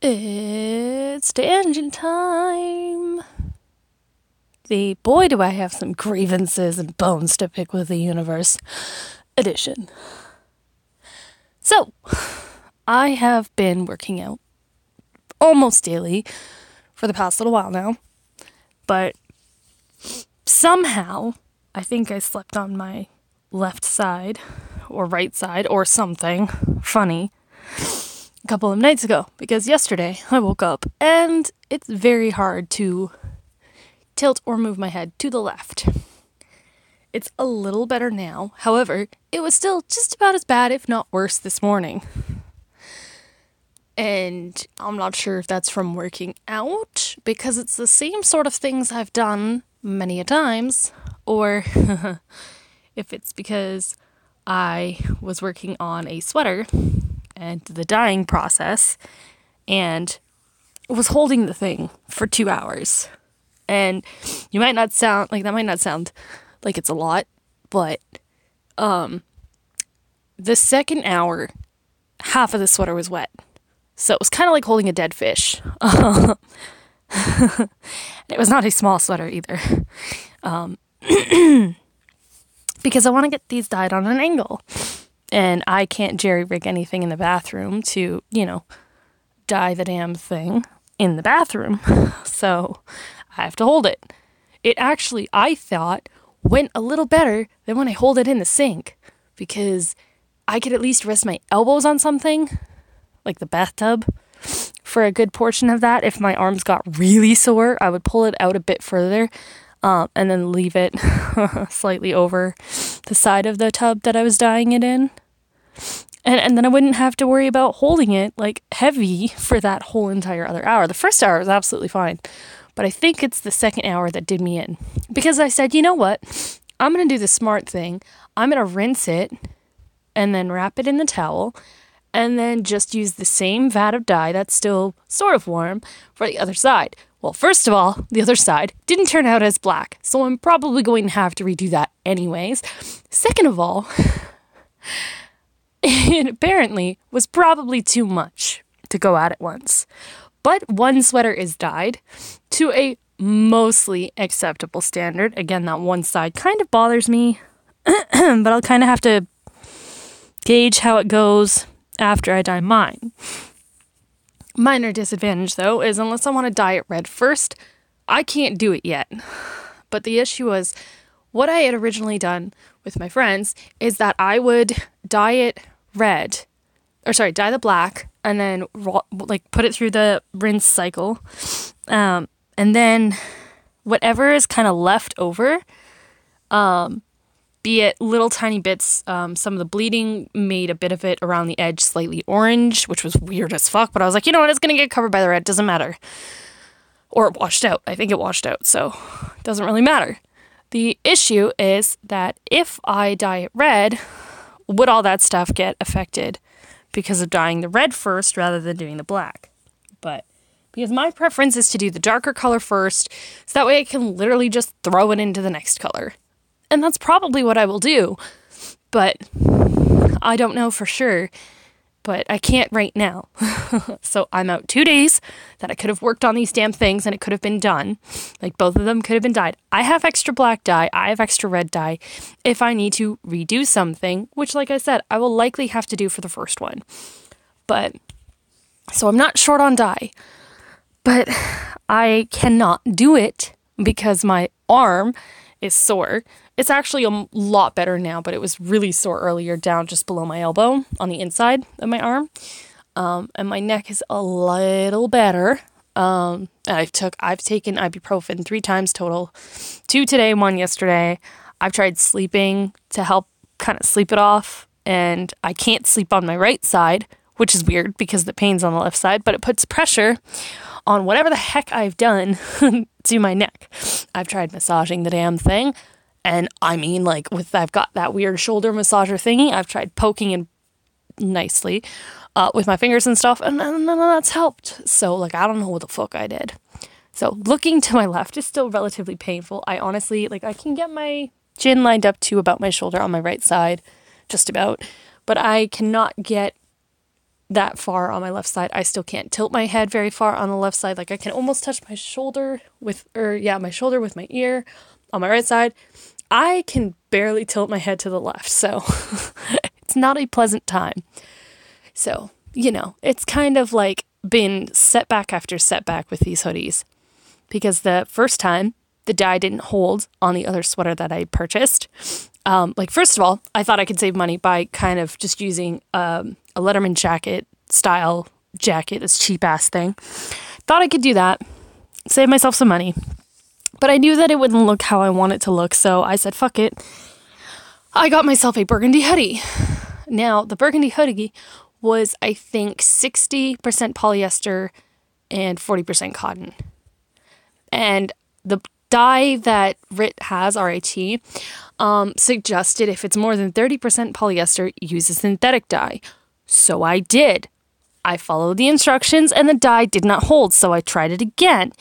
It's the tangent time. The boy, do I have some grievances and bones to pick with the universe edition. So, I have been working out almost daily for the past little while now, but somehow I think I slept on my left side or right side or something funny couple of nights ago because yesterday I woke up and it's very hard to tilt or move my head to the left. It's a little better now. However, it was still just about as bad, if not worse, this morning. And I'm not sure if that's from working out because it's the same sort of things I've done many a times, or if it's because I was working on a sweater and the dyeing process and was holding the thing for two hours. And you might not sound like that might not sound like it's a lot, but um the second hour half of the sweater was wet. So it was kind of like holding a dead fish. it was not a small sweater either. Um, because I want to get these dyed on an angle. And I can't jerry rig anything in the bathroom to, you know, dye the damn thing in the bathroom. So I have to hold it. It actually, I thought, went a little better than when I hold it in the sink because I could at least rest my elbows on something, like the bathtub, for a good portion of that. If my arms got really sore, I would pull it out a bit further um, and then leave it slightly over the side of the tub that I was dyeing it in. And, and then I wouldn't have to worry about holding it like heavy for that whole entire other hour. The first hour was absolutely fine, but I think it's the second hour that did me in because I said, you know what? I'm going to do the smart thing. I'm going to rinse it and then wrap it in the towel and then just use the same vat of dye that's still sort of warm for the other side. Well, first of all, the other side didn't turn out as black, so I'm probably going to have to redo that anyways. Second of all, it apparently was probably too much to go at it once. But one sweater is dyed to a mostly acceptable standard. Again, that one side kind of bothers me, but I'll kind of have to gauge how it goes after I dye mine. Minor disadvantage, though, is unless I want to dye it red first, I can't do it yet. But the issue was what I had originally done with my friends is that I would dye it red, or sorry, dye the black, and then like put it through the rinse cycle, um, and then whatever is kind of left over, um, be it little tiny bits. Um, some of the bleeding made a bit of it around the edge slightly orange, which was weird as fuck. But I was like, you know what? It's gonna get covered by the red. Doesn't matter. Or it washed out. I think it washed out, so it doesn't really matter. The issue is that if I dye it red, would all that stuff get affected because of dyeing the red first rather than doing the black? But because my preference is to do the darker color first, so that way I can literally just throw it into the next color. And that's probably what I will do. But I don't know for sure. But I can't right now. so I'm out two days that I could have worked on these damn things and it could have been done. Like both of them could have been dyed. I have extra black dye, I have extra red dye if I need to redo something, which, like I said, I will likely have to do for the first one. But so I'm not short on dye, but I cannot do it because my arm is sore it's actually a lot better now, but it was really sore earlier down just below my elbow on the inside of my arm. Um, and my neck is a little better. Um, I took I've taken ibuprofen three times total, two today, one yesterday. I've tried sleeping to help kind of sleep it off, and I can't sleep on my right side, which is weird because the pain's on the left side, but it puts pressure on whatever the heck I've done to my neck. I've tried massaging the damn thing. And I mean, like, with I've got that weird shoulder massager thingy, I've tried poking it nicely uh, with my fingers and stuff, and none of that's helped. So, like, I don't know what the fuck I did. So, looking to my left is still relatively painful. I honestly, like, I can get my chin lined up to about my shoulder on my right side, just about, but I cannot get that far on my left side. I still can't tilt my head very far on the left side. Like I can almost touch my shoulder with, or yeah, my shoulder with my ear on my right side. I can barely tilt my head to the left. So it's not a pleasant time. So, you know, it's kind of like been setback after setback with these hoodies because the first time the dye didn't hold on the other sweater that I purchased. Um, like, first of all, I thought I could save money by kind of just using um, a Letterman jacket style jacket, this cheap ass thing. Thought I could do that, save myself some money. But I knew that it wouldn't look how I want it to look, so I said, fuck it. I got myself a burgundy hoodie. Now, the burgundy hoodie was, I think, 60% polyester and 40% cotton. And the dye that RIT has, RIT, um, suggested if it's more than 30% polyester, use a synthetic dye. So I did. I followed the instructions and the dye did not hold, so I tried it again.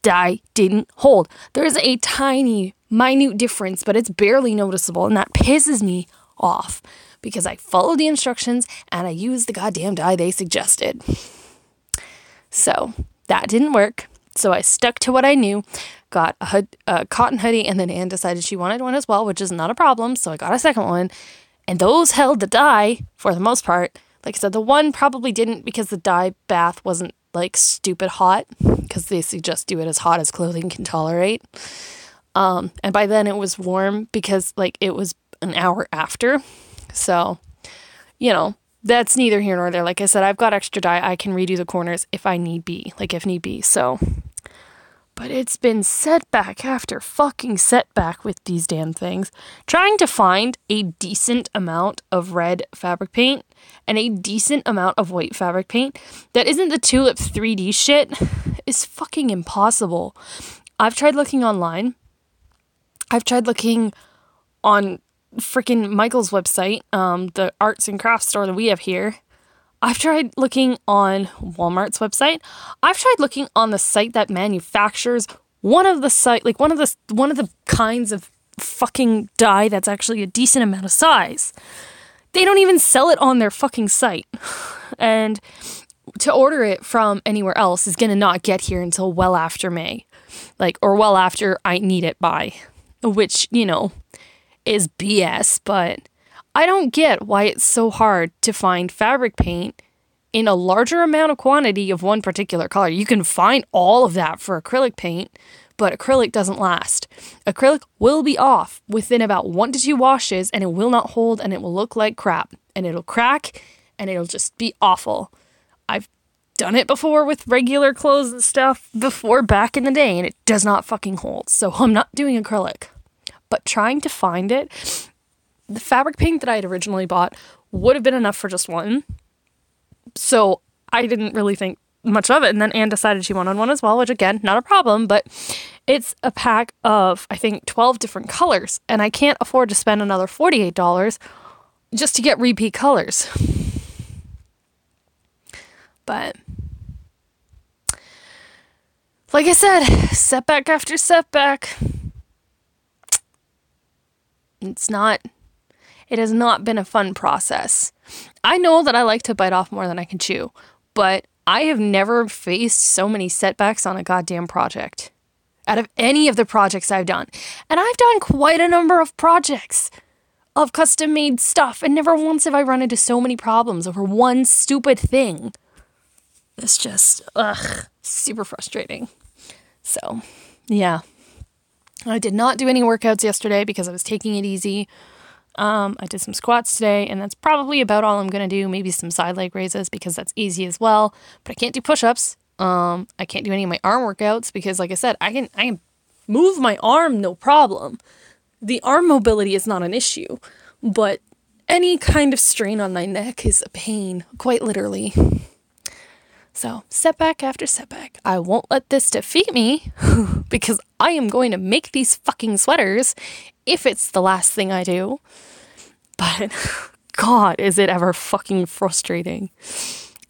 Dye didn't hold. There is a tiny, minute difference, but it's barely noticeable, and that pisses me off because I followed the instructions and I used the goddamn dye they suggested. So that didn't work. So I stuck to what I knew, got a, hood, a cotton hoodie, and then Anne decided she wanted one as well, which is not a problem. So I got a second one, and those held the dye for the most part. Like I said, the one probably didn't because the dye bath wasn't like stupid hot because they suggest do it as hot as clothing can tolerate. Um, and by then it was warm because like it was an hour after. So, you know, that's neither here nor there. Like I said, I've got extra dye. I can redo the corners if I need be, like if need be. So, but it's been setback after fucking setback with these damn things. Trying to find a decent amount of red fabric paint and a decent amount of white fabric paint that isn't the Tulip 3D shit is fucking impossible. I've tried looking online. I've tried looking on freaking Michael's website, um, the arts and crafts store that we have here. I've tried looking on Walmart's website. I've tried looking on the site that manufactures one of the site like one of the one of the kinds of fucking dye that's actually a decent amount of size. They don't even sell it on their fucking site. And to order it from anywhere else is going to not get here until well after May. Like or well after I need it by, which, you know, is BS, but I don't get why it's so hard to find fabric paint in a larger amount of quantity of one particular color. You can find all of that for acrylic paint, but acrylic doesn't last. Acrylic will be off within about one to two washes and it will not hold and it will look like crap and it'll crack and it'll just be awful. I've done it before with regular clothes and stuff before back in the day and it does not fucking hold. So I'm not doing acrylic but trying to find it, the fabric paint that I had originally bought would have been enough for just one. So I didn't really think much of it. And then Anne decided she wanted one as well, which again, not a problem, but it's a pack of, I think, 12 different colors. And I can't afford to spend another $48 just to get repeat colors. But like I said, setback after setback. It's not, it has not been a fun process. I know that I like to bite off more than I can chew, but I have never faced so many setbacks on a goddamn project out of any of the projects I've done. And I've done quite a number of projects of custom made stuff, and never once have I run into so many problems over one stupid thing. It's just, ugh, super frustrating. So, yeah. I did not do any workouts yesterday because I was taking it easy. Um, I did some squats today, and that's probably about all I'm gonna do. Maybe some side leg raises because that's easy as well. But I can't do push ups. Um, I can't do any of my arm workouts because, like I said, I can I can move my arm no problem. The arm mobility is not an issue, but any kind of strain on my neck is a pain, quite literally. So, setback after setback. I won't let this defeat me because I am going to make these fucking sweaters if it's the last thing I do. But God, is it ever fucking frustrating.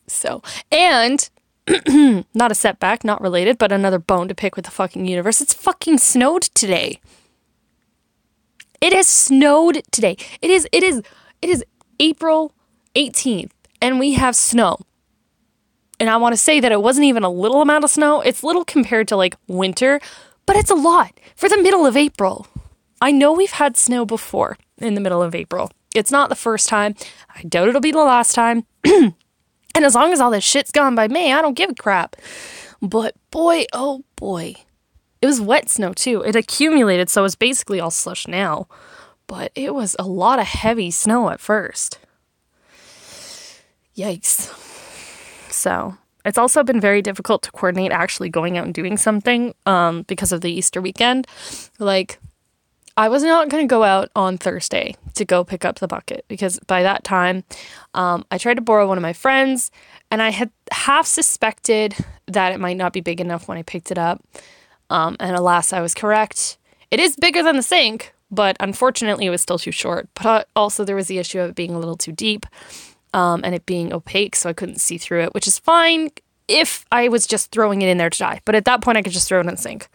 So, and not a setback, not related, but another bone to pick with the fucking universe. It's fucking snowed today. It has snowed today. It is, it is, it is April 18th and we have snow. And I want to say that it wasn't even a little amount of snow. It's little compared to like winter, but it's a lot for the middle of April. I know we've had snow before in the middle of April. It's not the first time. I doubt it'll be the last time. and as long as all this shit's gone by May, I don't give a crap. But boy, oh boy. It was wet snow too. It accumulated, so it's basically all slush now. But it was a lot of heavy snow at first. Yikes. So it's also been very difficult to coordinate actually going out and doing something um, because of the Easter weekend. Like, I was not going to go out on Thursday to go pick up the bucket because by that time, um, I tried to borrow one of my friends and I had half suspected that it might not be big enough when I picked it up. Um, and alas, I was correct. It is bigger than the sink, but unfortunately, it was still too short. But also, there was the issue of it being a little too deep um, and it being opaque, so I couldn't see through it, which is fine if I was just throwing it in there to die. But at that point, I could just throw it in the sink.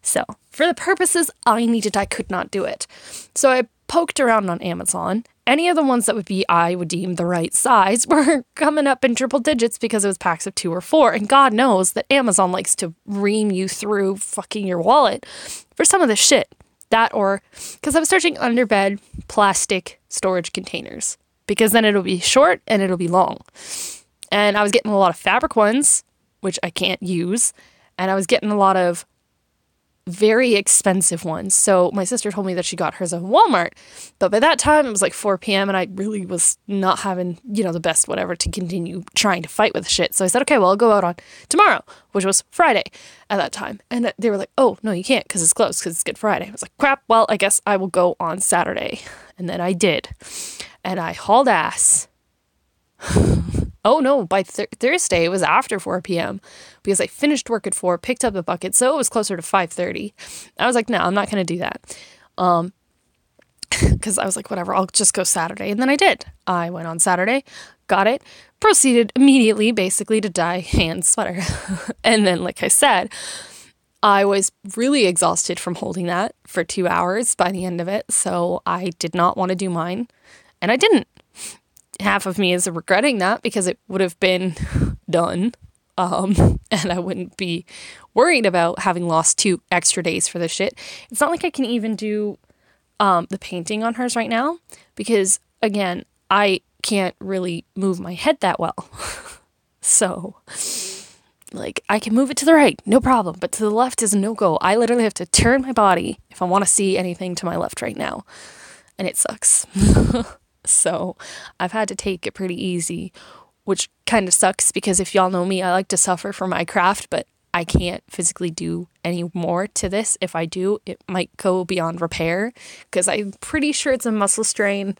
So, for the purposes I needed, I could not do it. So, I poked around on Amazon. Any of the ones that would be I would deem the right size were coming up in triple digits because it was packs of two or four. And God knows that Amazon likes to ream you through fucking your wallet for some of the shit. That or because I was searching underbed plastic storage containers because then it'll be short and it'll be long. And I was getting a lot of fabric ones, which I can't use. And I was getting a lot of very expensive ones. So my sister told me that she got hers at Walmart. But by that time, it was like 4 p.m. and I really was not having, you know, the best whatever to continue trying to fight with shit. So I said, okay, well, I'll go out on tomorrow, which was Friday at that time. And they were like, oh, no, you can't because it's closed because it's Good Friday. I was like, crap, well, I guess I will go on Saturday. And then I did. And I hauled ass. Oh no, by th- Thursday it was after 4 p.m. because I finished work at 4, picked up the bucket, so it was closer to 5:30. I was like, "No, I'm not going to do that." Um cuz I was like, "Whatever, I'll just go Saturday." And then I did. I went on Saturday, got it, proceeded immediately basically to dye Han's sweater. and then like I said, I was really exhausted from holding that for 2 hours by the end of it, so I did not want to do mine, and I didn't half of me is regretting that because it would have been done. Um, and I wouldn't be worried about having lost two extra days for this shit. It's not like I can even do um, the painting on hers right now because, again, I can't really move my head that well. so, like, I can move it to the right, no problem, but to the left is no go. I literally have to turn my body if I want to see anything to my left right now. And it sucks. So I've had to take it pretty easy, which kind of sucks because if y'all know me, I like to suffer for my craft, but I can't physically do any more to this. If I do, it might go beyond repair because I'm pretty sure it's a muscle strain,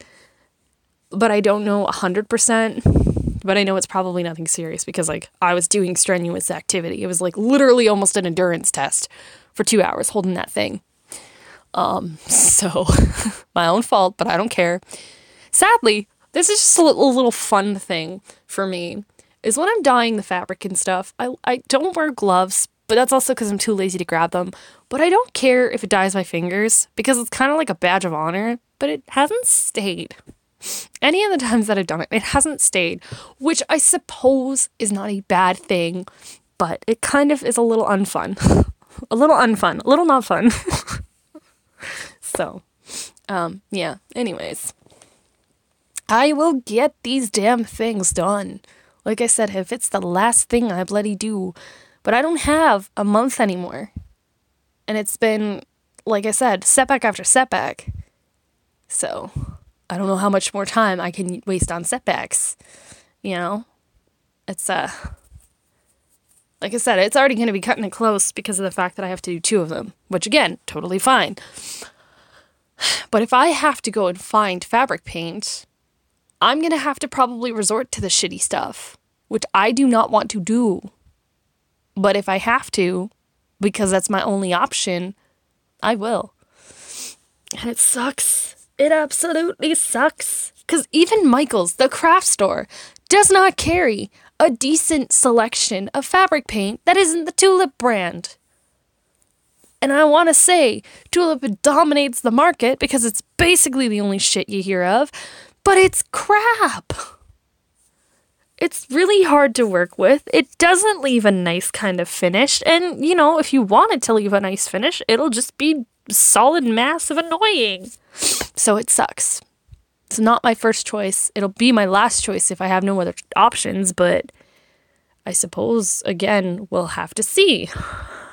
but I don't know 100%. But I know it's probably nothing serious because, like, I was doing strenuous activity. It was like literally almost an endurance test for two hours holding that thing. Um, so my own fault, but I don't care. Sadly, this is just a little, little fun thing for me. Is when I'm dyeing the fabric and stuff, I, I don't wear gloves, but that's also because I'm too lazy to grab them. But I don't care if it dyes my fingers because it's kind of like a badge of honor, but it hasn't stayed. Any of the times that I've done it, it hasn't stayed, which I suppose is not a bad thing, but it kind of is a little unfun. a little unfun, a little not fun. so, um, yeah, anyways. I will get these damn things done. Like I said, if it's the last thing I bloody do, but I don't have a month anymore. And it's been, like I said, setback after setback. So I don't know how much more time I can waste on setbacks. You know? It's, uh, like I said, it's already going to be cutting it close because of the fact that I have to do two of them, which again, totally fine. But if I have to go and find fabric paint, I'm going to have to probably resort to the shitty stuff, which I do not want to do. But if I have to, because that's my only option, I will. And it sucks. It absolutely sucks. Because even Michael's, the craft store, does not carry a decent selection of fabric paint that isn't the Tulip brand. And I want to say, Tulip dominates the market because it's basically the only shit you hear of but it's crap. It's really hard to work with. It doesn't leave a nice kind of finish. And, you know, if you want it to leave a nice finish, it'll just be solid mass of annoying. So it sucks. It's not my first choice. It'll be my last choice if I have no other options, but I suppose, again, we'll have to see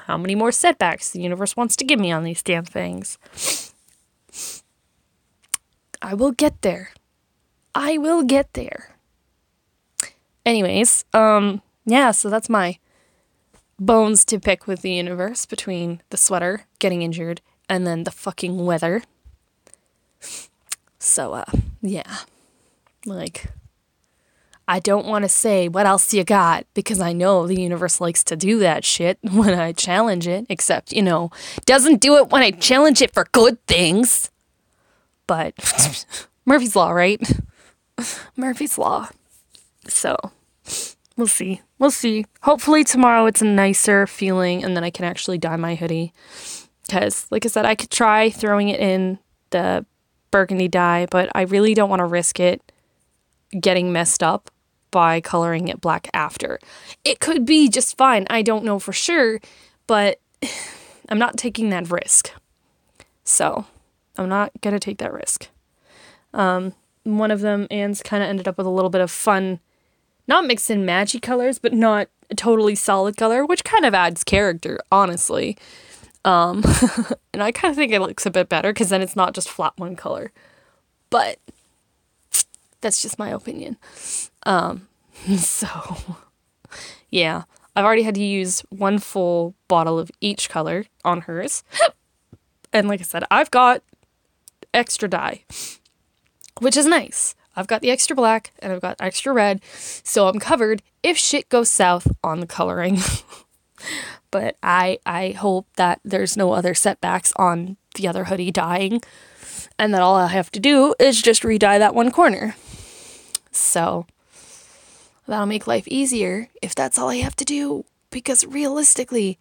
how many more setbacks the universe wants to give me on these damn things. I will get there. I will get there. Anyways, um, yeah, so that's my bones to pick with the universe between the sweater getting injured and then the fucking weather. So, uh, yeah. Like, I don't want to say what else you got because I know the universe likes to do that shit when I challenge it, except, you know, doesn't do it when I challenge it for good things. But Murphy's Law, right? Murphy's Law. So, we'll see. We'll see. Hopefully, tomorrow it's a nicer feeling and then I can actually dye my hoodie. Because, like I said, I could try throwing it in the burgundy dye, but I really don't want to risk it getting messed up by coloring it black after. It could be just fine. I don't know for sure, but I'm not taking that risk. So, I'm not going to take that risk. Um, one of them, Anne's kind of ended up with a little bit of fun, not mixed in matchy colors, but not a totally solid color, which kind of adds character, honestly. Um, and I kind of think it looks a bit better because then it's not just flat one color. But that's just my opinion. Um, so, yeah, I've already had to use one full bottle of each color on hers. and like I said, I've got extra dye, which is nice. I've got the extra black and I've got extra red, so I'm covered if shit goes south on the coloring. But I I hope that there's no other setbacks on the other hoodie dying and that all I have to do is just re-dye that one corner. So that'll make life easier if that's all I have to do because realistically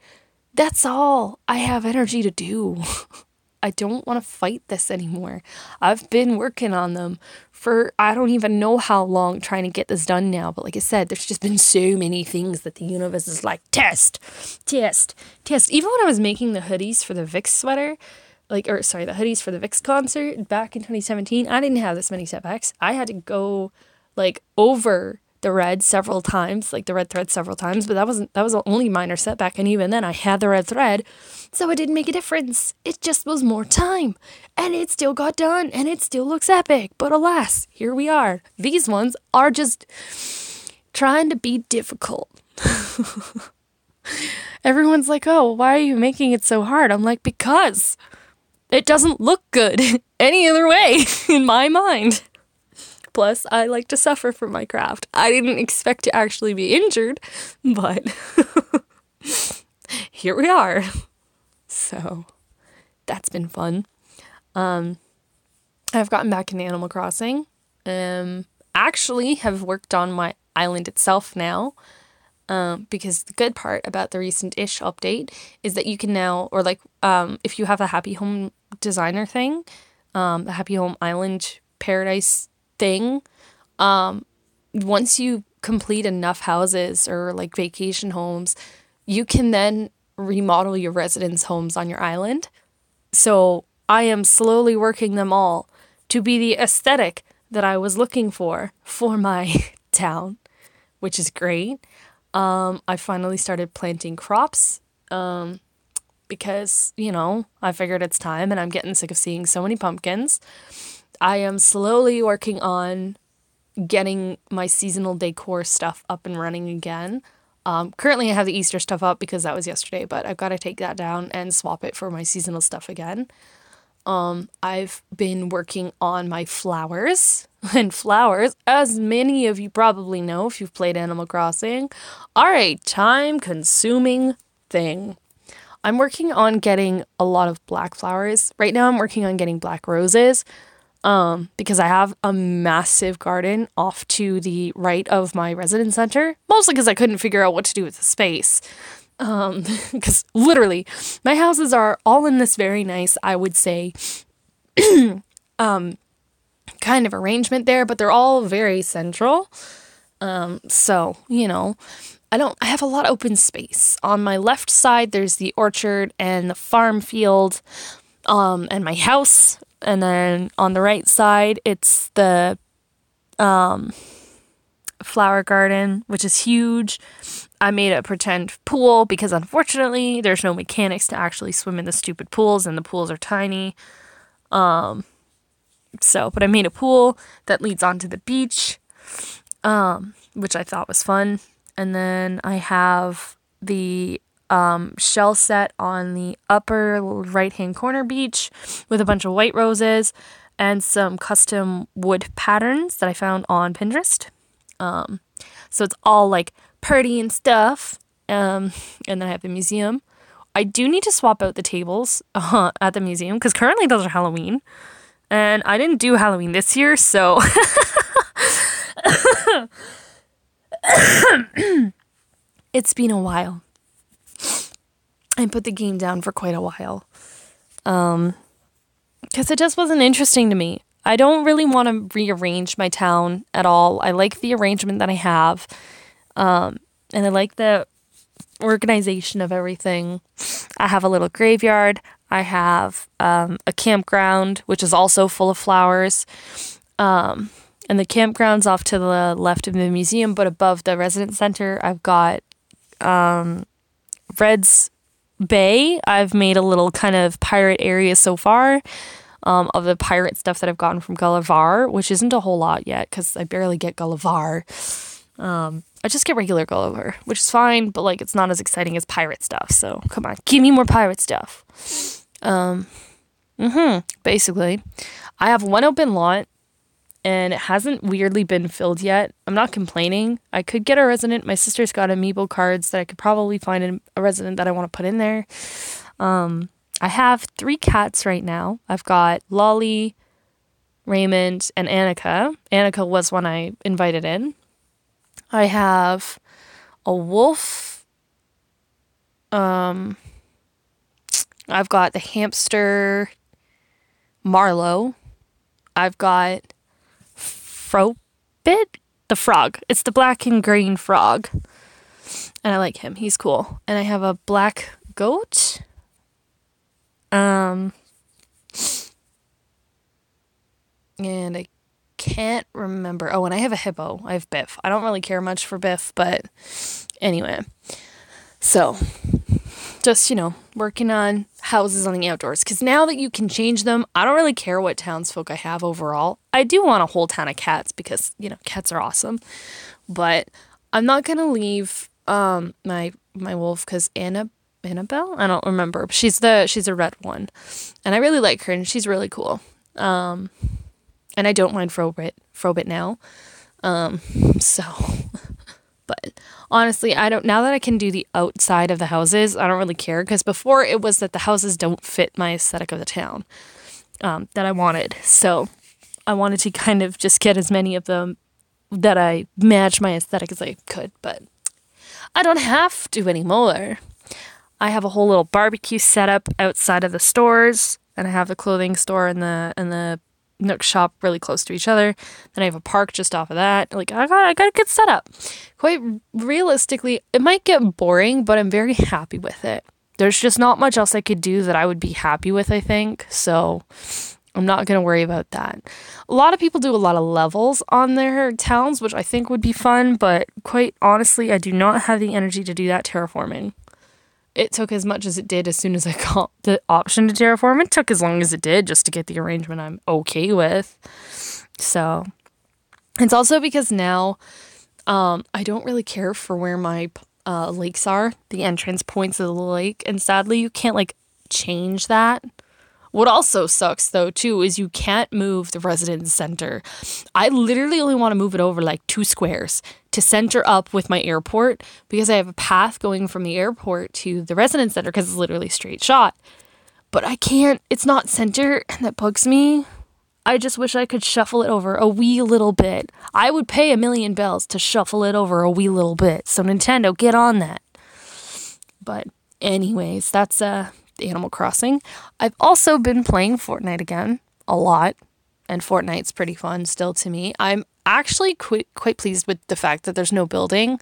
that's all I have energy to do. I don't want to fight this anymore. I've been working on them for I don't even know how long trying to get this done now. But like I said, there's just been so many things that the universe is like test, test, test. Even when I was making the hoodies for the VIXX sweater, like or sorry, the hoodies for the VIXX concert back in 2017, I didn't have this many setbacks. I had to go like over the red several times, like the red thread several times, but that wasn't that was the only minor setback and even then I had the red thread, so it didn't make a difference. It just was more time. And it still got done and it still looks epic. But alas, here we are. These ones are just trying to be difficult. Everyone's like, "Oh, why are you making it so hard?" I'm like, "Because it doesn't look good any other way in my mind." Plus, I like to suffer for my craft. I didn't expect to actually be injured, but here we are. So, that's been fun. Um, I've gotten back into Animal Crossing. Um, actually, have worked on my island itself now. Um, because the good part about the recent ish update is that you can now, or like, um, if you have a Happy Home designer thing, um, the Happy Home Island Paradise thing. Um, once you complete enough houses or like vacation homes, you can then remodel your residence homes on your island. So I am slowly working them all to be the aesthetic that I was looking for for my town, which is great. Um, I finally started planting crops um, because, you know, I figured it's time and I'm getting sick of seeing so many pumpkins. I am slowly working on getting my seasonal decor stuff up and running again. Um, currently, I have the Easter stuff up because that was yesterday, but I've got to take that down and swap it for my seasonal stuff again. Um, I've been working on my flowers, and flowers, as many of you probably know if you've played Animal Crossing, are a time consuming thing. I'm working on getting a lot of black flowers. Right now, I'm working on getting black roses um, because I have a massive garden off to the right of my residence center, mostly because I couldn't figure out what to do with the space. Because um, literally, my houses are all in this very nice, I would say, um, kind of arrangement there, but they're all very central. Um, so, you know, I don't I have a lot of open space. On my left side there's the orchard and the farm field um and my house and then on the right side it's the um flower garden, which is huge. I made a pretend pool because unfortunately there's no mechanics to actually swim in the stupid pools and the pools are tiny. Um so, but I made a pool that leads onto the beach. Um which I thought was fun. And then I have the um, shell set on the upper right hand corner beach with a bunch of white roses and some custom wood patterns that I found on Pinterest. Um, so it's all like pretty and stuff. Um, and then I have the museum. I do need to swap out the tables uh, at the museum because currently those are Halloween. And I didn't do Halloween this year, so. it's been a while. I put the game down for quite a while. Um, because it just wasn't interesting to me. I don't really want to rearrange my town at all. I like the arrangement that I have. Um, and I like the organization of everything. I have a little graveyard. I have um, a campground, which is also full of flowers. Um, and the campground's off to the left of the museum, but above the residence center, I've got um, Red's Bay. I've made a little kind of pirate area so far um, of the pirate stuff that I've gotten from Gullivarrr, which isn't a whole lot yet because I barely get Gullivarrr. Um, I just get regular Gulliver, which is fine, but like it's not as exciting as pirate stuff. So come on, give me more pirate stuff. Um, mm-hmm. Basically, I have one open lot and it hasn't weirdly been filled yet. I'm not complaining. I could get a resident. My sister's got amiibo cards that I could probably find a resident that I want to put in there. Um, I have three cats right now. I've got Lolly, Raymond, and Annika. Annika was one I invited in. I have a wolf. Um, I've got the hamster Marlo. I've got Frobert, the frog. It's the black and green frog. And I like him. He's cool. And I have a black goat. Um and I can't remember. Oh, and I have a hippo. I have Biff. I don't really care much for Biff, but anyway. So, just, you know, working on houses on the outdoors. Because now that you can change them, I don't really care what townsfolk I have overall. I do want a whole town of cats because, you know, cats are awesome. But I'm not going to leave um, my my wolf because Anna Annabelle? I don't remember. But she's the she's a red one. And I really like her and she's really cool. Um, and I don't mind Frobert Frobert now. Um, so but honestly, I don't now that I can do the outside of the houses, I don't really care because before it was that the houses don't fit my aesthetic of the town um, that I wanted. So I wanted to kind of just get as many of them that I match my aesthetic as I could, but I don't have to anymore. I have a whole little barbecue setup outside of the stores, and I have the clothing store and the and the Nook shop really close to each other. Then I have a park just off of that. Like I got I got a good setup. Quite realistically, it might get boring, but I'm very happy with it. There's just not much else I could do that I would be happy with, I think. So I'm not going to worry about that. A lot of people do a lot of levels on their towns, which I think would be fun, but quite honestly, I do not have the energy to do that terraforming it took as much as it did as soon as I got the option to terraform. It took as long as it did just to get the arrangement I'm okay with. So it's also because now um, I don't really care for where my uh, lakes are, the entrance points of the lake, and sadly you can't like change that. What also sucks though too is you can't move the residence center. I literally only want to move it over like two squares to center up with my airport because I have a path going from the airport to the residence center because it's literally straight shot. But I can't, it's not center and that bugs me. I just wish I could shuffle it over a wee little bit. I would pay a million bells to shuffle it over a wee little bit. So Nintendo, get on that. But anyways, that's uh Animal Crossing. I've also been playing Fortnite again a lot, and Fortnite's pretty fun still to me. I'm actually quite, quite pleased with the fact that there's no building.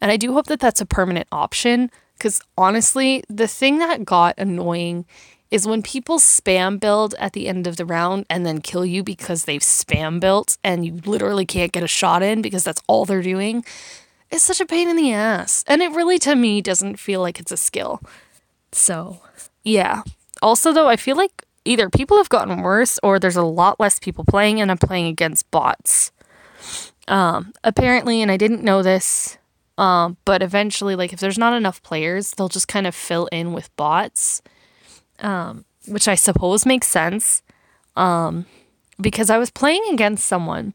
And I do hope that that's a permanent option because honestly, the thing that got annoying is when people spam build at the end of the round and then kill you because they've spam built and you literally can't get a shot in because that's all they're doing. It's such a pain in the ass. And it really, to me, doesn't feel like it's a skill. So, yeah. Also, though, I feel like either people have gotten worse or there's a lot less people playing and I'm playing against bots. Um, apparently, and I didn't know this, um, but eventually, like if there's not enough players, they'll just kind of fill in with bots, um, which I suppose makes sense. Um, because I was playing against someone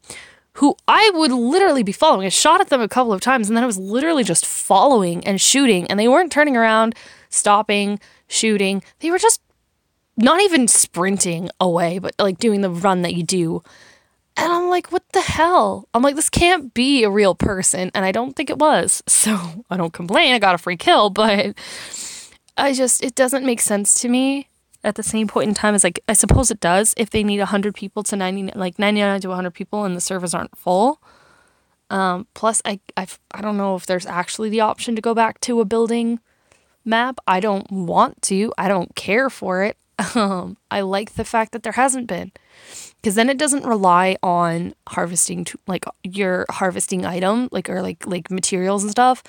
who I would literally be following. I shot at them a couple of times and then I was literally just following and shooting, and they weren't turning around, stopping, shooting. They were just not even sprinting away, but like doing the run that you do. And I'm like, what the hell? I'm like, this can't be a real person. And I don't think it was. So I don't complain. I got a free kill, but I just, it doesn't make sense to me at the same point in time as like, I suppose it does if they need 100 people to 90, like 99 to 100 people and the servers aren't full. Um, plus, I, I, I don't know if there's actually the option to go back to a building map. I don't want to. I don't care for it. Um, I like the fact that there hasn't been because then it doesn't rely on harvesting to, like your harvesting item like or like like materials and stuff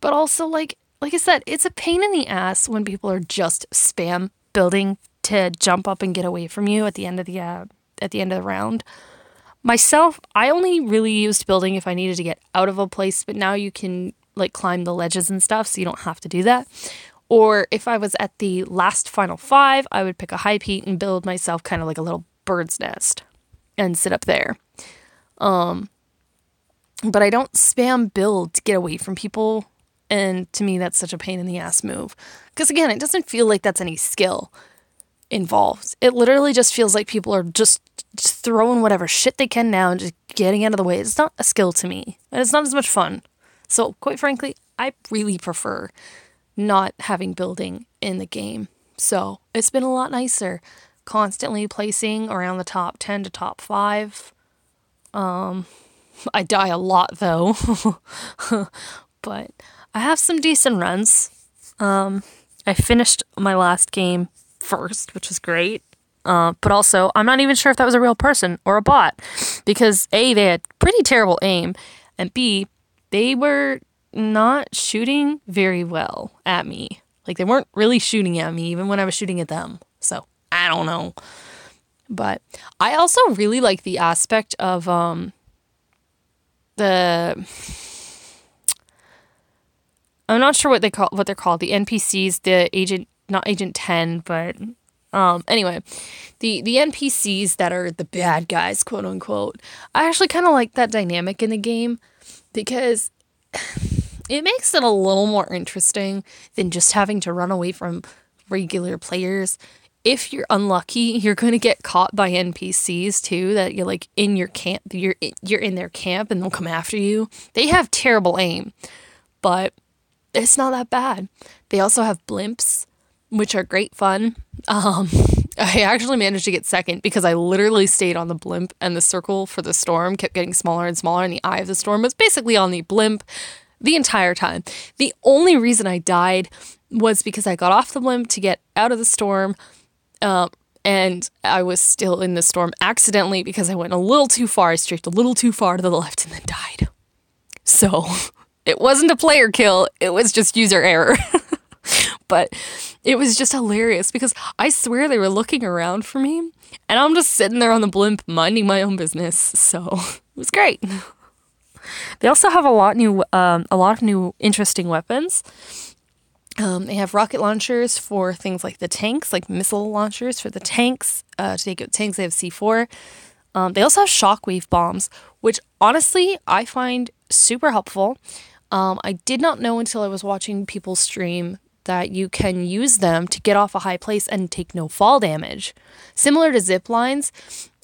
but also like like i said it's a pain in the ass when people are just spam building to jump up and get away from you at the end of the uh, at the end of the round myself i only really used building if i needed to get out of a place but now you can like climb the ledges and stuff so you don't have to do that or if I was at the last final five, I would pick a high peak and build myself kind of like a little bird's nest and sit up there. Um, but I don't spam build to get away from people. And to me, that's such a pain in the ass move. Because again, it doesn't feel like that's any skill involved. It literally just feels like people are just, just throwing whatever shit they can now and just getting out of the way. It's not a skill to me. And it's not as much fun. So, quite frankly, I really prefer not having building in the game. So, it's been a lot nicer constantly placing around the top 10 to top 5. Um, I die a lot though. but I have some decent runs. Um, I finished my last game first, which was great. Uh, but also, I'm not even sure if that was a real person or a bot because A, they had pretty terrible aim, and B, they were not shooting very well at me. Like, they weren't really shooting at me even when I was shooting at them. So, I don't know. But I also really like the aspect of um the I'm not sure what they call what they're called, the NPCs, the agent not agent 10, but um anyway, the the NPCs that are the bad guys, quote unquote. I actually kind of like that dynamic in the game because it makes it a little more interesting than just having to run away from regular players if you're unlucky, you're going to get caught by NPCs too that you're like in your camp, you're you're in their camp and they'll come after you. They have terrible aim, but it's not that bad. They also have blimps, which are great fun. Um, I actually managed to get second because I literally stayed on the blimp and the circle for the storm kept getting smaller and smaller and the eye of the storm was basically on the blimp the entire time. The only reason I died was because I got off the blimp to get out of the storm um, and I was still in the storm accidentally because I went a little too far. I strafed a little too far to the left and then died. So it wasn't a player kill, it was just user error. but it was just hilarious because I swear they were looking around for me and I'm just sitting there on the blimp minding my own business. So it was great. They also have a lot new, um, a lot of new interesting weapons. Um, they have rocket launchers for things like the tanks, like missile launchers for the tanks. Uh, to take out tanks, they have C4. Um, they also have shockwave bombs, which honestly I find super helpful. Um, I did not know until I was watching people stream that you can use them to get off a high place and take no fall damage. Similar to zip lines,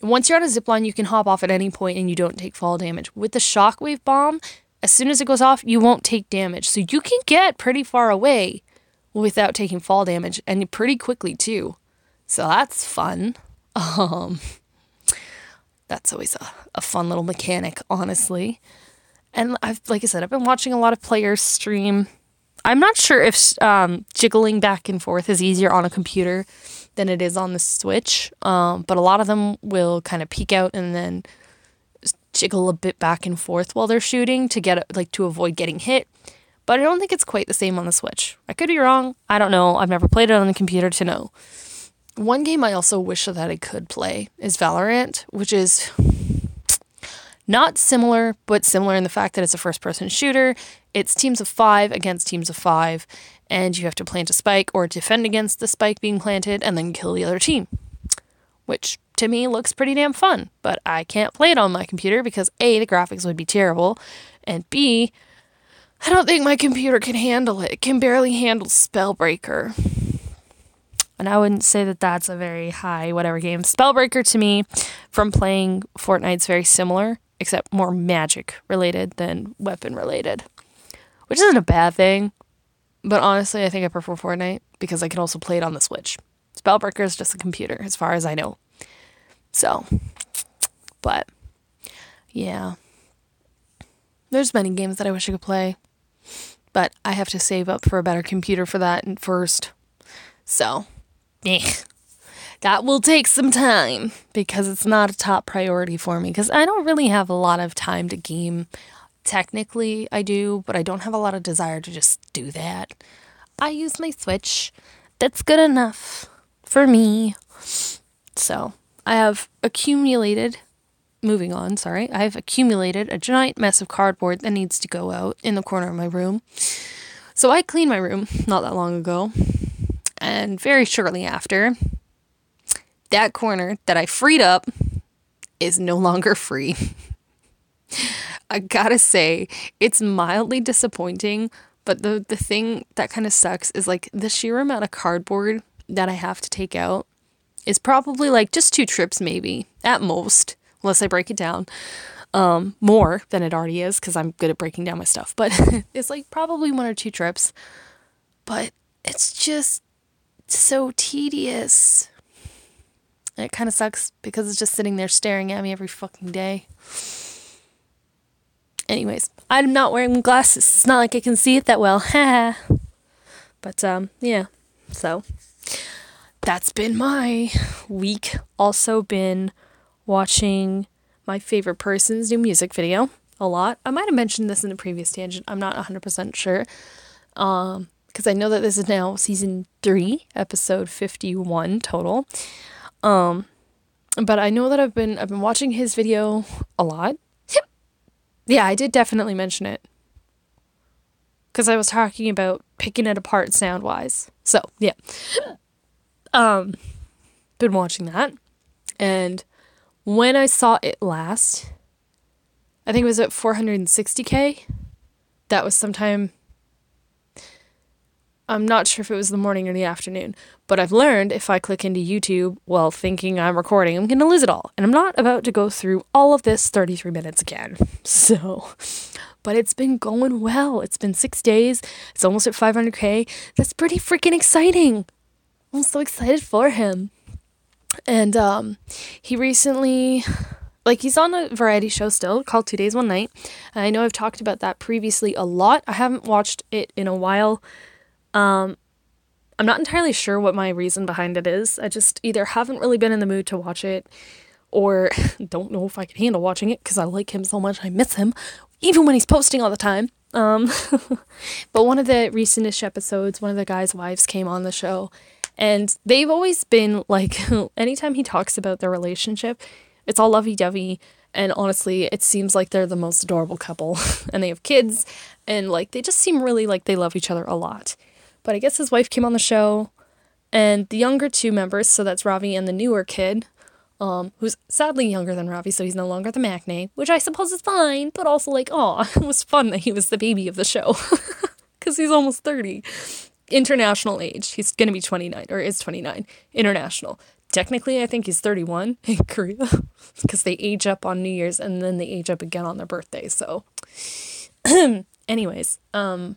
once you're on a zip line, you can hop off at any point and you don't take fall damage. With the shockwave bomb, as soon as it goes off, you won't take damage. So you can get pretty far away without taking fall damage and pretty quickly too. So that's fun. Um That's always a, a fun little mechanic, honestly. And I've, like I said, I've been watching a lot of players stream. I'm not sure if um, jiggling back and forth is easier on a computer than it is on the Switch, um, but a lot of them will kind of peek out and then jiggle a bit back and forth while they're shooting to get like to avoid getting hit. But I don't think it's quite the same on the Switch. I could be wrong. I don't know. I've never played it on the computer to know. One game I also wish that I could play is Valorant, which is not similar, but similar in the fact that it's a first person shooter. It's teams of five against teams of five, and you have to plant a spike or defend against the spike being planted and then kill the other team. Which to me looks pretty damn fun, but I can't play it on my computer because A, the graphics would be terrible, and B, I don't think my computer can handle it. It can barely handle Spellbreaker. And I wouldn't say that that's a very high whatever game. Spellbreaker to me, from playing Fortnite's very similar, except more magic related than weapon related. Which isn't a bad thing. But honestly, I think I prefer Fortnite because I can also play it on the Switch. Spellbreaker is just a computer, as far as I know. So, but yeah. There's many games that I wish I could play, but I have to save up for a better computer for that first. So, eh. That will take some time because it's not a top priority for me because I don't really have a lot of time to game. Technically, I do, but I don't have a lot of desire to just do that. I use my Switch. That's good enough for me. So, I have accumulated, moving on, sorry, I have accumulated a giant mess of cardboard that needs to go out in the corner of my room. So I cleaned my room not that long ago, and very shortly after, that corner that I freed up is no longer free. I gotta say, it's mildly disappointing, but the, the thing that kind of sucks is like the sheer amount of cardboard that I have to take out is probably like just two trips, maybe at most, unless I break it down um, more than it already is because I'm good at breaking down my stuff. But it's like probably one or two trips. But it's just so tedious. It kind of sucks because it's just sitting there staring at me every fucking day. Anyways, I'm not wearing glasses. It's not like I can see it that well. but um, yeah. So that's been my week. Also been watching my favorite person's new music video a lot. I might have mentioned this in the previous tangent. I'm not 100% sure. Um because I know that this is now season 3, episode 51 total. Um but I know that I've been I've been watching his video a lot. Yeah, I did definitely mention it. Cuz I was talking about picking it apart sound-wise. So, yeah. Um, been watching that. And when I saw it last, I think it was at 460k. That was sometime. I'm not sure if it was the morning or the afternoon, but I've learned if I click into YouTube while thinking I'm recording, I'm going to lose it all. And I'm not about to go through all of this 33 minutes again. So, but it's been going well. It's been six days. It's almost at 500k. That's pretty freaking exciting. I'm so excited for him. And um, he recently, like, he's on a variety show still called Two Days One Night. I know I've talked about that previously a lot. I haven't watched it in a while. Um, I'm not entirely sure what my reason behind it is. I just either haven't really been in the mood to watch it or don't know if I can handle watching it because I like him so much. I miss him, even when he's posting all the time. Um, but one of the recentish episodes, one of the guys' wives came on the show and they've always been like, anytime he talks about their relationship, it's all lovey dovey. And honestly, it seems like they're the most adorable couple. and they have kids. And like, they just seem really like they love each other a lot. But I guess his wife came on the show. And the younger two members, so that's Ravi and the newer kid, um, who's sadly younger than Ravi, so he's no longer the Maknae, which I suppose is fine, but also like, oh, it was fun that he was the baby of the show. Because he's almost 30 international age. He's going to be 29 or is 29 international. Technically, I think he's 31 in Korea because they age up on New Year's and then they age up again on their birthday. So, anyways, um,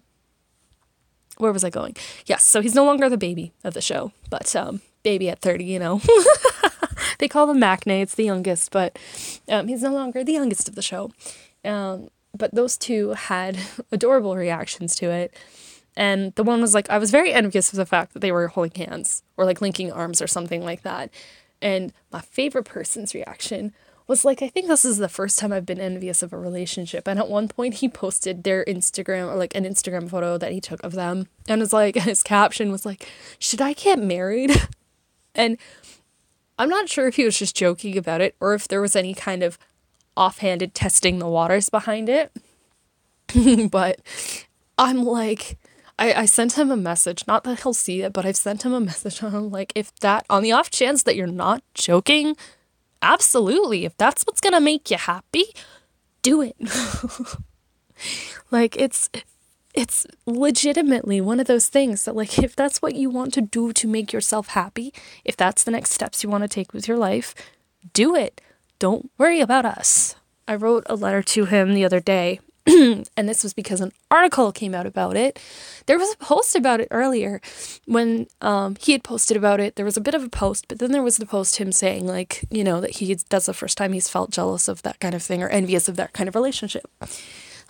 where was I going? Yes, so he's no longer the baby of the show, but um, baby at 30, you know. they call him Maknae. It's the youngest, but um, he's no longer the youngest of the show. Um, but those two had adorable reactions to it. And the one was like, I was very envious of the fact that they were holding hands or like linking arms or something like that. And my favorite person's reaction was like, I think this is the first time I've been envious of a relationship. And at one point, he posted their Instagram or like an Instagram photo that he took of them. And it's like, his caption was like, Should I get married? And I'm not sure if he was just joking about it or if there was any kind of offhanded testing the waters behind it. but I'm like, I, I sent him a message, not that he'll see it, but I've sent him a message on like if that on the off chance that you're not joking, absolutely. If that's what's gonna make you happy, do it. like it's it's legitimately one of those things that like if that's what you want to do to make yourself happy, if that's the next steps you want to take with your life, do it. Don't worry about us. I wrote a letter to him the other day and this was because an article came out about it. There was a post about it earlier when um, he had posted about it. There was a bit of a post, but then there was the post him saying like, you know, that he that's the first time he's felt jealous of that kind of thing or envious of that kind of relationship.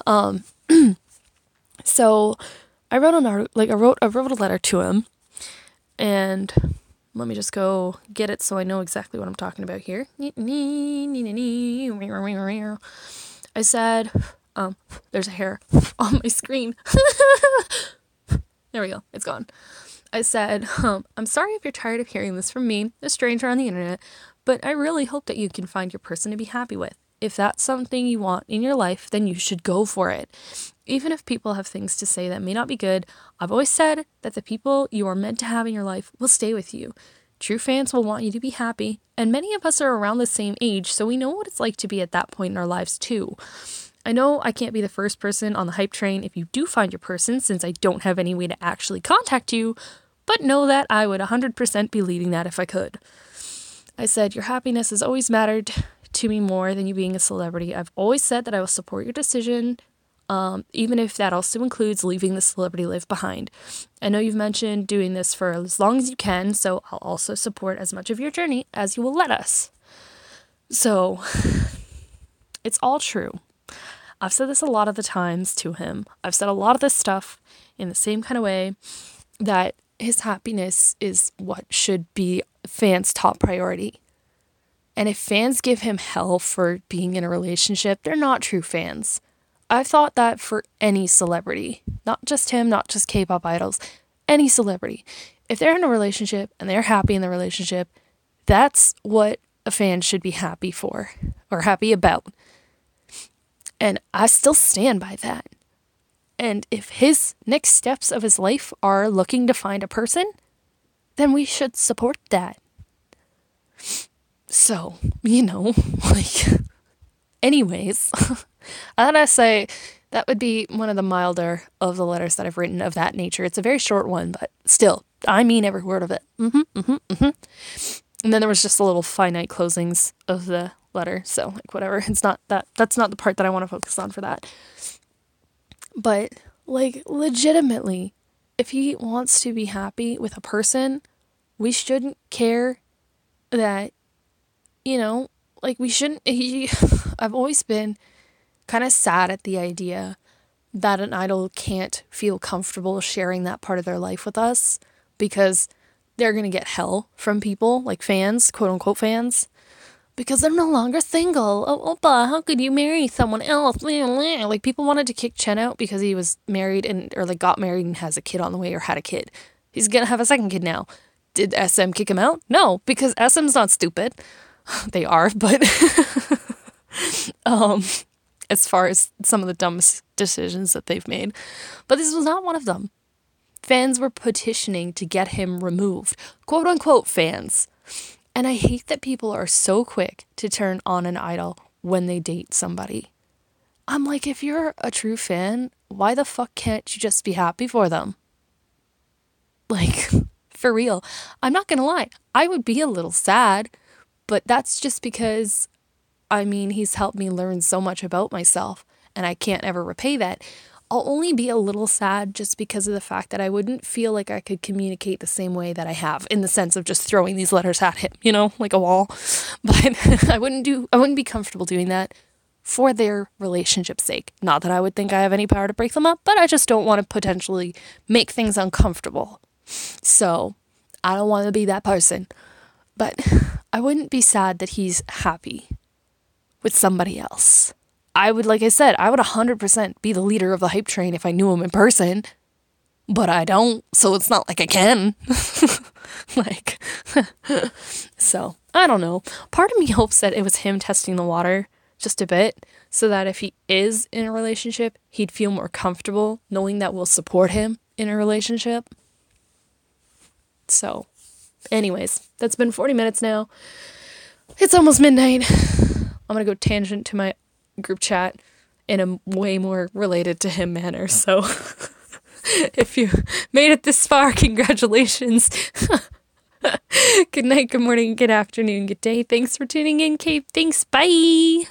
Um, so I wrote an art like I wrote I wrote a letter to him, and let me just go get it so I know exactly what I'm talking about here. I said um, there's a hair on my screen. there we go. It's gone. I said, um, I'm sorry if you're tired of hearing this from me, a stranger on the internet, but I really hope that you can find your person to be happy with. If that's something you want in your life, then you should go for it. Even if people have things to say that may not be good, I've always said that the people you are meant to have in your life will stay with you. True fans will want you to be happy, and many of us are around the same age, so we know what it's like to be at that point in our lives too. I know I can't be the first person on the hype train if you do find your person, since I don't have any way to actually contact you, but know that I would 100% be leading that if I could. I said, Your happiness has always mattered to me more than you being a celebrity. I've always said that I will support your decision, um, even if that also includes leaving the celebrity life behind. I know you've mentioned doing this for as long as you can, so I'll also support as much of your journey as you will let us. So, it's all true. I've said this a lot of the times to him. I've said a lot of this stuff in the same kind of way that his happiness is what should be fans' top priority. And if fans give him hell for being in a relationship, they're not true fans. I've thought that for any celebrity, not just him, not just K pop idols, any celebrity. If they're in a relationship and they're happy in the relationship, that's what a fan should be happy for or happy about. And I still stand by that. And if his next steps of his life are looking to find a person, then we should support that. So, you know, like, anyways, I thought I say that would be one of the milder of the letters that I've written of that nature. It's a very short one, but still, I mean every word of it. Mm-hmm, mm-hmm, mm-hmm. And then there was just a little finite closings of the letter. So like whatever. It's not that that's not the part that I want to focus on for that. But like legitimately, if he wants to be happy with a person, we shouldn't care that you know, like we shouldn't he I've always been kind of sad at the idea that an idol can't feel comfortable sharing that part of their life with us because they're going to get hell from people like fans, quote unquote fans because they're no longer single. Oh, Oppa, how could you marry someone else? Like people wanted to kick Chen out because he was married and or like got married and has a kid on the way or had a kid. He's gonna have a second kid now. Did SM kick him out? No, because SM's not stupid. they are, but um, as far as some of the dumbest decisions that they've made, but this was not one of them. Fans were petitioning to get him removed, quote unquote fans. And I hate that people are so quick to turn on an idol when they date somebody. I'm like, if you're a true fan, why the fuck can't you just be happy for them? Like, for real. I'm not gonna lie, I would be a little sad, but that's just because, I mean, he's helped me learn so much about myself, and I can't ever repay that. I'll only be a little sad just because of the fact that I wouldn't feel like I could communicate the same way that I have in the sense of just throwing these letters at him, you know, like a wall. But I wouldn't do I wouldn't be comfortable doing that for their relationship's sake. Not that I would think I have any power to break them up, but I just don't want to potentially make things uncomfortable. So, I don't want to be that person. But I wouldn't be sad that he's happy with somebody else. I would, like I said, I would 100% be the leader of the hype train if I knew him in person, but I don't, so it's not like I can. like, so I don't know. Part of me hopes that it was him testing the water just a bit so that if he is in a relationship, he'd feel more comfortable knowing that we'll support him in a relationship. So, anyways, that's been 40 minutes now. It's almost midnight. I'm gonna go tangent to my group chat in a way more related to him manner. So if you made it this far, congratulations. good night, good morning, good afternoon, good day. Thanks for tuning in, Kate. Thanks. Bye.